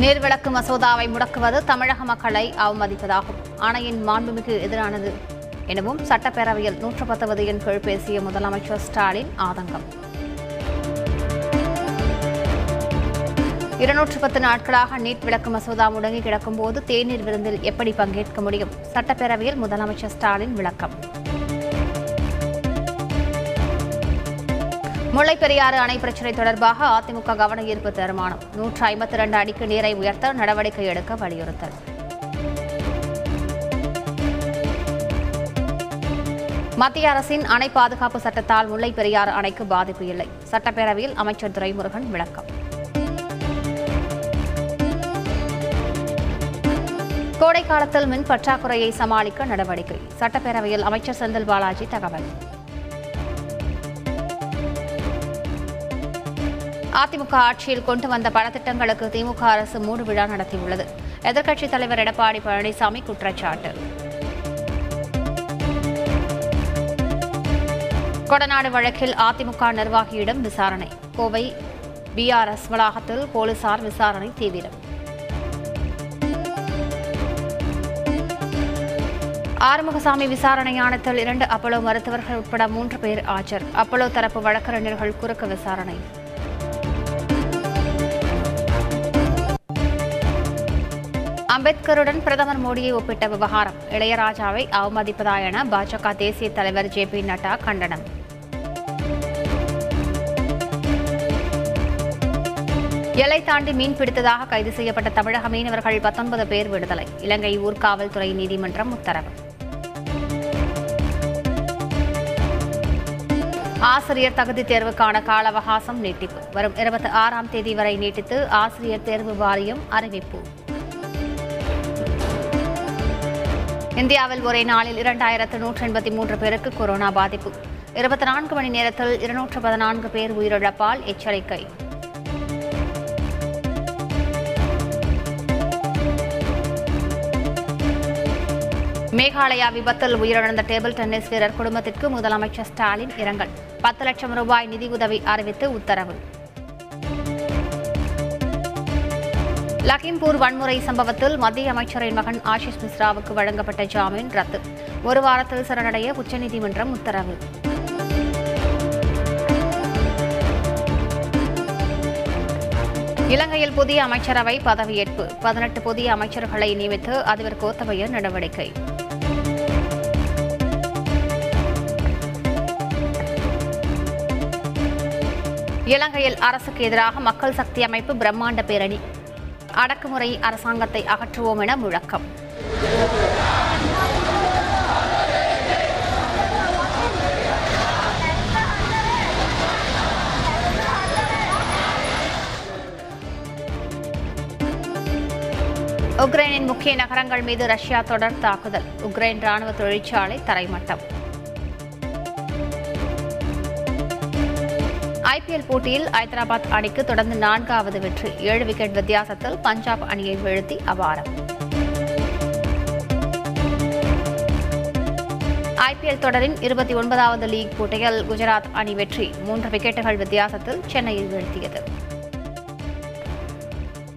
நீர்விளக்கு மசோதாவை முடக்குவது தமிழக மக்களை அவமதிப்பதாகும் ஆணையின் மாண்புமிகு எதிரானது. எனவும் சட்டப்பேரவையில் நூற்று பத்தாவது எண் கீழ் பேசிய முதலமைச்சர் ஸ்டாலின் ஆதங்கம். இருநூற்று பத்து நாட்களாக நீட் விளக்கு மசோதா முடங்கி கிடக்கும் போது தேநீர் விருந்தில் எப்படி பங்கேற்க முடியும்? சட்டப்பேரவையில் முதலமைச்சர் ஸ்டாலின் விளக்கம். முல்லைப்பெரியாறு அணை பிரச்சினை தொடர்பாக அதிமுக கவன ஈர்ப்பு தீர்மானம். நூற்று ஐம்பத்தி இரண்டு அடிக்கு நீரை உயர்த்த நடவடிக்கை எடுக்க வலியுறுத்தல். மத்திய அரசின் அணை பாதுகாப்பு சட்டத்தால் முல்லைப்பெரியாறு அணைக்கு பாதிப்பு இல்லை. சட்டப்பேரவையில் அமைச்சர் துரைமுருகன் விளக்கம். கோடை காலத்தில் மின் பற்றாக்குறையை சமாளிக்க நடவடிக்கை. சட்டப்பேரவையில் அமைச்சர் செந்தில் பாலாஜி தகவல். அதிமுக ஆட்சியில் கொண்டு வந்த பல திட்டங்களுக்கு திமுக அரசு மூடு விழா நடத்தியுள்ளது. எதிர்க்கட்சித் தலைவர் எடப்பாடி பழனிசாமி குற்றச்சாட்டு. கொடநாடு வழக்கில் அதிமுக நிர்வாகியிடம் விசாரணை. கோவை பிஆர்எஸ் வளாகத்தில் போலீசார் விசாரணை தீவிரம். ஆறுமுகசாமி விசாரணை ஆணையத்தில் இரண்டு அப்பலோ மருத்துவர்கள் உட்பட மூன்று பேர் ஆஜர். அப்பலோ தரப்பு வழக்கறிஞர்கள் குறுக்கு விசாரணை. அம்பேத்கருடன் பிரதமர் மோடியை ஒப்பிட்ட விவகாரம் இளையராஜாவை அவமதிப்பதா என பாஜக தேசிய தலைவர் ஜே பி நட்டா கண்டனம். எல்லை தாண்டி மீன் பிடித்ததாக கைது செய்யப்பட்ட தமிழக மீனவர்கள் பத்தொன்பது பேர் விடுதலை இலங்கை ஊர்காவல்துறை நீதிமன்றம் உத்தரவு. ஆசிரியர் தகுதி தேர்வுக்கான கால அவகாசம் நீட்டிப்பு வரும் இருபத்தி ஆறாம் தேதி வரை நீட்டித்து ஆசிரியர் தேர்வு வாரியம் அறிவிப்பு. இந்தியாவில் ஒரே நாளில் இரண்டாயிரத்து நூற்றி எண்பத்தி மூன்று பேருக்கு கொரோனா பாதிப்பு. இருபத்தி நான்கு மணி நேரத்தில் இருநூற்று பதினான்கு பேர் உயிரிழப்பால் எச்சரிக்கை. மேகாலயா விபத்தில் உயிரிழந்த டேபிள் டென்னிஸ் வீரர் குடும்பத்திற்கு முதலமைச்சர் ஸ்டாலின் இரங்கல். பத்து லட்சம் ரூபாய் நிதியுதவி அறிவித்து உத்தரவு. லகிம்பூர் வன்முறை சம்பவத்தில் மத்திய அமைச்சரின் மகன் ஆஷிஷ் மிஸ்ராவுக்கு வழங்கப்பட்ட ஜாமீன் ரத்து. ஒரு வாரத்தில் சரணடைய உச்சநீதிமன்றம் உத்தரவு. இலங்கையில் புதிய அமைச்சரவை பதவியேற்பு. பதினெட்டு புதிய அமைச்சர்களை நியமித்து அதிபர் கோத்தபய நடவடிக்கை. இலங்கையில் அரசுக்கு எதிராக மக்கள் சக்தி அமைப்பு பிரம்மாண்ட பேரணி. அடக்குமுறை அரசாங்கத்தை அகற்றுவோம் என முழக்கம். உக்ரைனின் முக்கிய நகரங்கள் மீது ரஷ்யா தொடர் தாக்குதல். உக்ரைன் ராணுவ தொழிற்சாலை தரைமட்டம். ஐபிஎல் போட்டியில் ஐதராபாத் அணிக்கு தொடர்ந்து நான்காவது வெற்றி. ஏழு விக்கெட் வித்தியாசத்தில் பஞ்சாப் அணியை வீழ்த்தி அபாரம். ஐபிஎல் தொடரின் இருபத்தி ஒன்பதாவது லீக் போட்டியில் குஜராத் அணி வெற்றி. மூன்று விக்கெட்டுகள் வித்தியாசத்தில் சென்னையில் வீழ்த்தியது.